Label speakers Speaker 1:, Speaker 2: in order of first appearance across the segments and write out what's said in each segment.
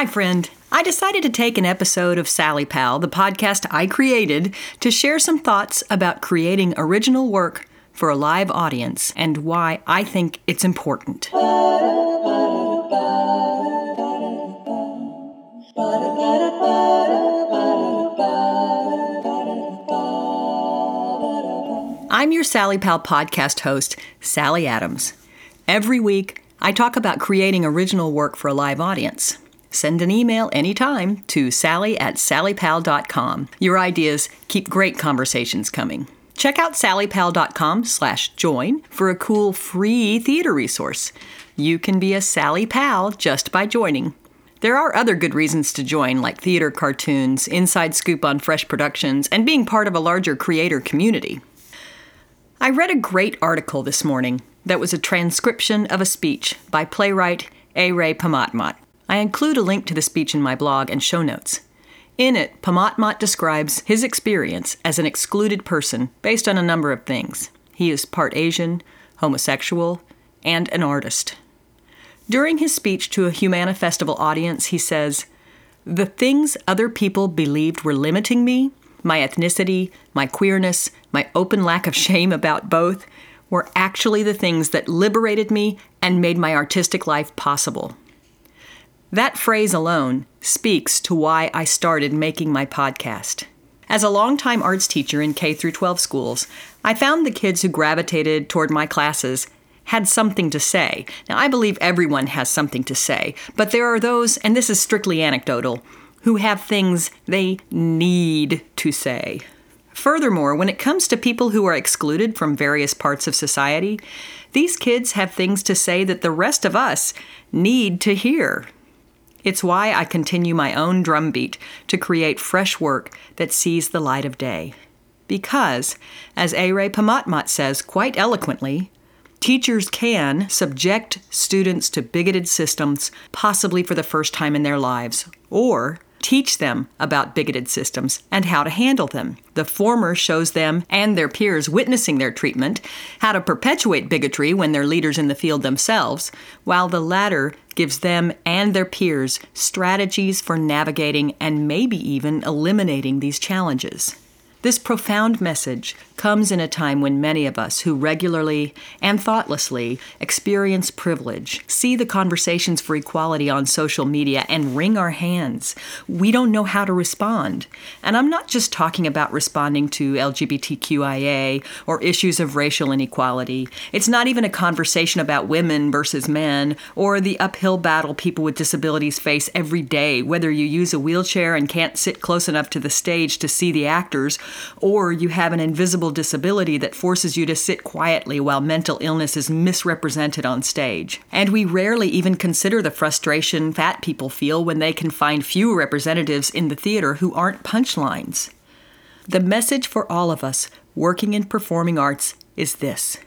Speaker 1: Hi, friend. I decided to take an episode of Sally Pal, the podcast I created, to share some thoughts about creating original work for a live audience and why I think it's important. I'm your Sally Pal podcast host, Sally Adams. Every week, I talk about creating original work for a live audience. Send an email anytime to sally at sallypal.com. Your ideas keep great conversations coming. Check out sallypal.com slash join for a cool free theater resource. You can be a Sally Pal just by joining. There are other good reasons to join, like theater cartoons, inside scoop on fresh productions, and being part of a larger creator community. I read a great article this morning that was a transcription of a speech by playwright A. Ray Pamatmat. I include a link to the speech in my blog and show notes. In it, Pamatmat describes his experience as an excluded person based on a number of things. He is part Asian, homosexual, and an artist. During his speech to a Humana Festival audience, he says, The things other people believed were limiting me, my ethnicity, my queerness, my open lack of shame about both, were actually the things that liberated me and made my artistic life possible. That phrase alone speaks to why I started making my podcast. As a longtime arts teacher in K 12 schools, I found the kids who gravitated toward my classes had something to say. Now, I believe everyone has something to say, but there are those, and this is strictly anecdotal, who have things they need to say. Furthermore, when it comes to people who are excluded from various parts of society, these kids have things to say that the rest of us need to hear. It's why I continue my own drumbeat to create fresh work that sees the light of day. Because, as A. Ray Pamatmat says quite eloquently, teachers can subject students to bigoted systems, possibly for the first time in their lives, or teach them about bigoted systems and how to handle them. The former shows them and their peers witnessing their treatment how to perpetuate bigotry when they're leaders in the field themselves, while the latter gives them and their peers strategies for navigating and maybe even eliminating these challenges. This profound message comes in a time when many of us who regularly and thoughtlessly experience privilege see the conversations for equality on social media and wring our hands. We don't know how to respond. And I'm not just talking about responding to LGBTQIA or issues of racial inequality. It's not even a conversation about women versus men or the uphill battle people with disabilities face every day, whether you use a wheelchair and can't sit close enough to the stage to see the actors or you have an invisible disability that forces you to sit quietly while mental illness is misrepresented on stage. And we rarely even consider the frustration fat people feel when they can find few representatives in the theater who aren't punchlines. The message for all of us working in performing arts is this.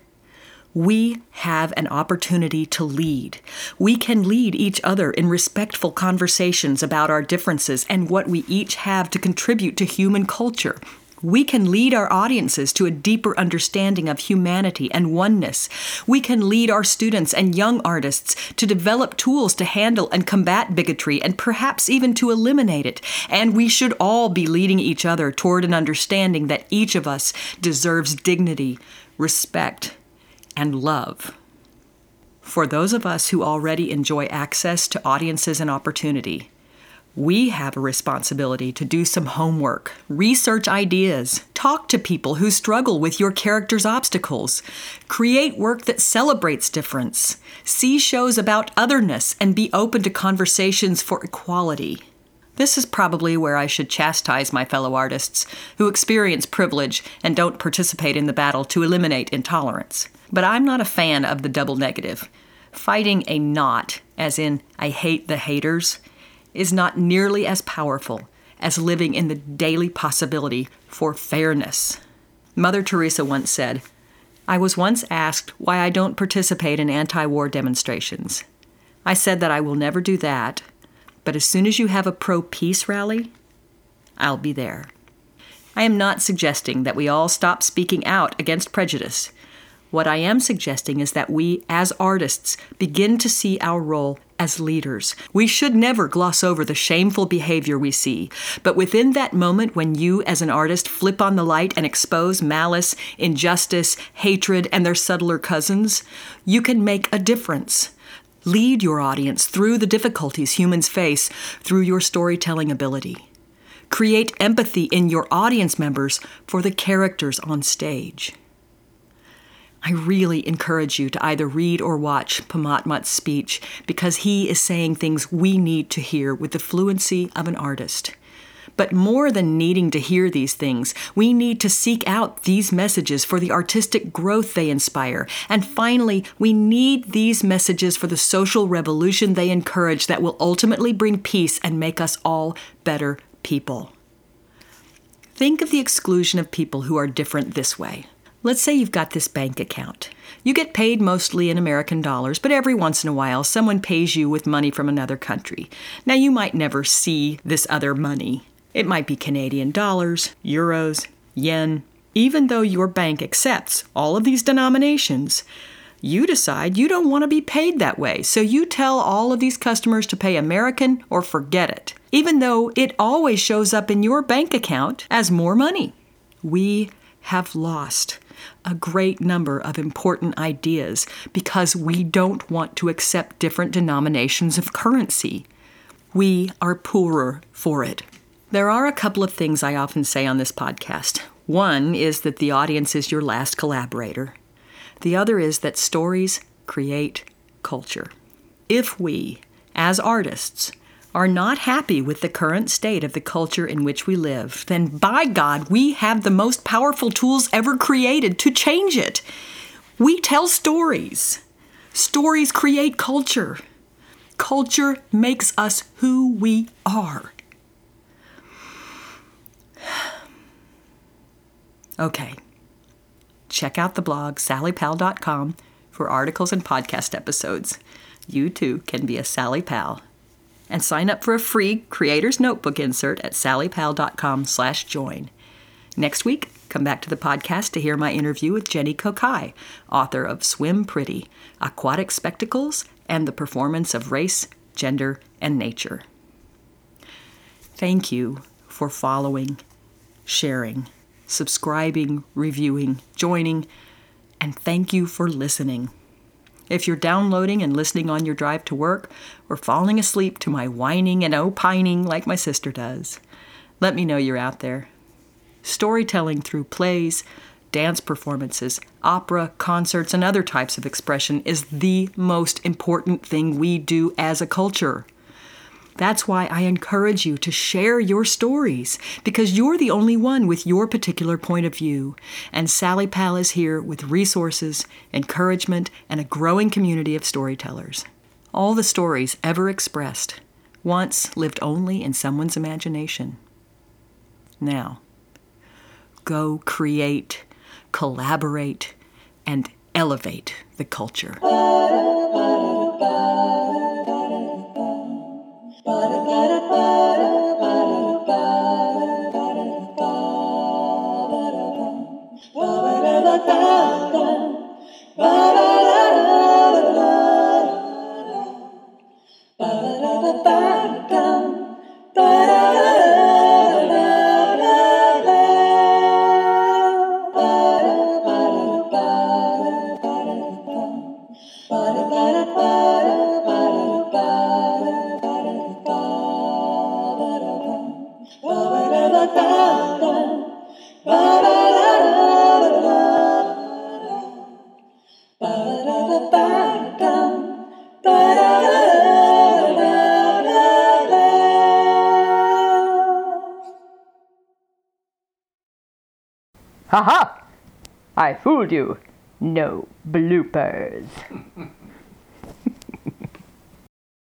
Speaker 1: We have an opportunity to lead. We can lead each other in respectful conversations about our differences and what we each have to contribute to human culture we can lead our audiences to a deeper understanding of humanity and oneness. We can lead our students and young artists to develop tools to handle and combat bigotry and perhaps even to eliminate it. And we should all be leading each other toward an understanding that each of us deserves dignity, respect, and love. For those of us who already enjoy access to audiences and opportunity, we have a responsibility to do some homework, research ideas, talk to people who struggle with your character's obstacles, create work that celebrates difference, see shows about otherness, and be open to conversations for equality. This is probably where I should chastise my fellow artists who experience privilege and don't participate in the battle to eliminate intolerance. But I'm not a fan of the double negative. Fighting a not, as in, I hate the haters, is not nearly as powerful as living in the daily possibility for fairness. Mother Teresa once said, I was once asked why I don't participate in anti war demonstrations. I said that I will never do that, but as soon as you have a pro peace rally, I'll be there. I am not suggesting that we all stop speaking out against prejudice. What I am suggesting is that we, as artists, begin to see our role as leaders. We should never gloss over the shameful behavior we see. But within that moment when you, as an artist, flip on the light and expose malice, injustice, hatred, and their subtler cousins, you can make a difference. Lead your audience through the difficulties humans face through your storytelling ability. Create empathy in your audience members for the characters on stage. I really encourage you to either read or watch Pamatmat's speech because he is saying things we need to hear with the fluency of an artist. But more than needing to hear these things, we need to seek out these messages for the artistic growth they inspire. And finally, we need these messages for the social revolution they encourage that will ultimately bring peace and make us all better people. Think of the exclusion of people who are different this way. Let's say you've got this bank account. You get paid mostly in American dollars, but every once in a while someone pays you with money from another country. Now, you might never see this other money. It might be Canadian dollars, euros, yen. Even though your bank accepts all of these denominations, you decide you don't want to be paid that way, so you tell all of these customers to pay American or forget it, even though it always shows up in your bank account as more money. We have lost a great number of important ideas because we don't want to accept different denominations of currency. We are poorer for it. There are a couple of things I often say on this podcast. One is that the audience is your last collaborator. The other is that stories create culture. If we, as artists, are not happy with the current state of the culture in which we live, then by God, we have the most powerful tools ever created to change it. We tell stories. Stories create culture. Culture makes us who we are. Okay. Check out the blog sallypal.com for articles and podcast episodes. You too can be a Sally Pal and sign up for a free Creator's Notebook insert at sallypal.com slash join. Next week, come back to the podcast to hear my interview with Jenny Kokai, author of Swim Pretty, Aquatic Spectacles, and the Performance of Race, Gender, and Nature. Thank you for following, sharing, subscribing, reviewing, joining, and thank you for listening. If you're downloading and listening on your drive to work, or falling asleep to my whining and opining like my sister does, let me know you're out there. Storytelling through plays, dance performances, opera, concerts, and other types of expression is the most important thing we do as a culture. That's why I encourage you to share your stories, because you're the only one with your particular point of view. And Sally Pal is here with resources, encouragement, and a growing community of storytellers. All the stories ever expressed once lived only in someone's imagination. Now, go create, collaborate, and elevate the culture.
Speaker 2: ta Ha ha! I fooled you. No bloopers.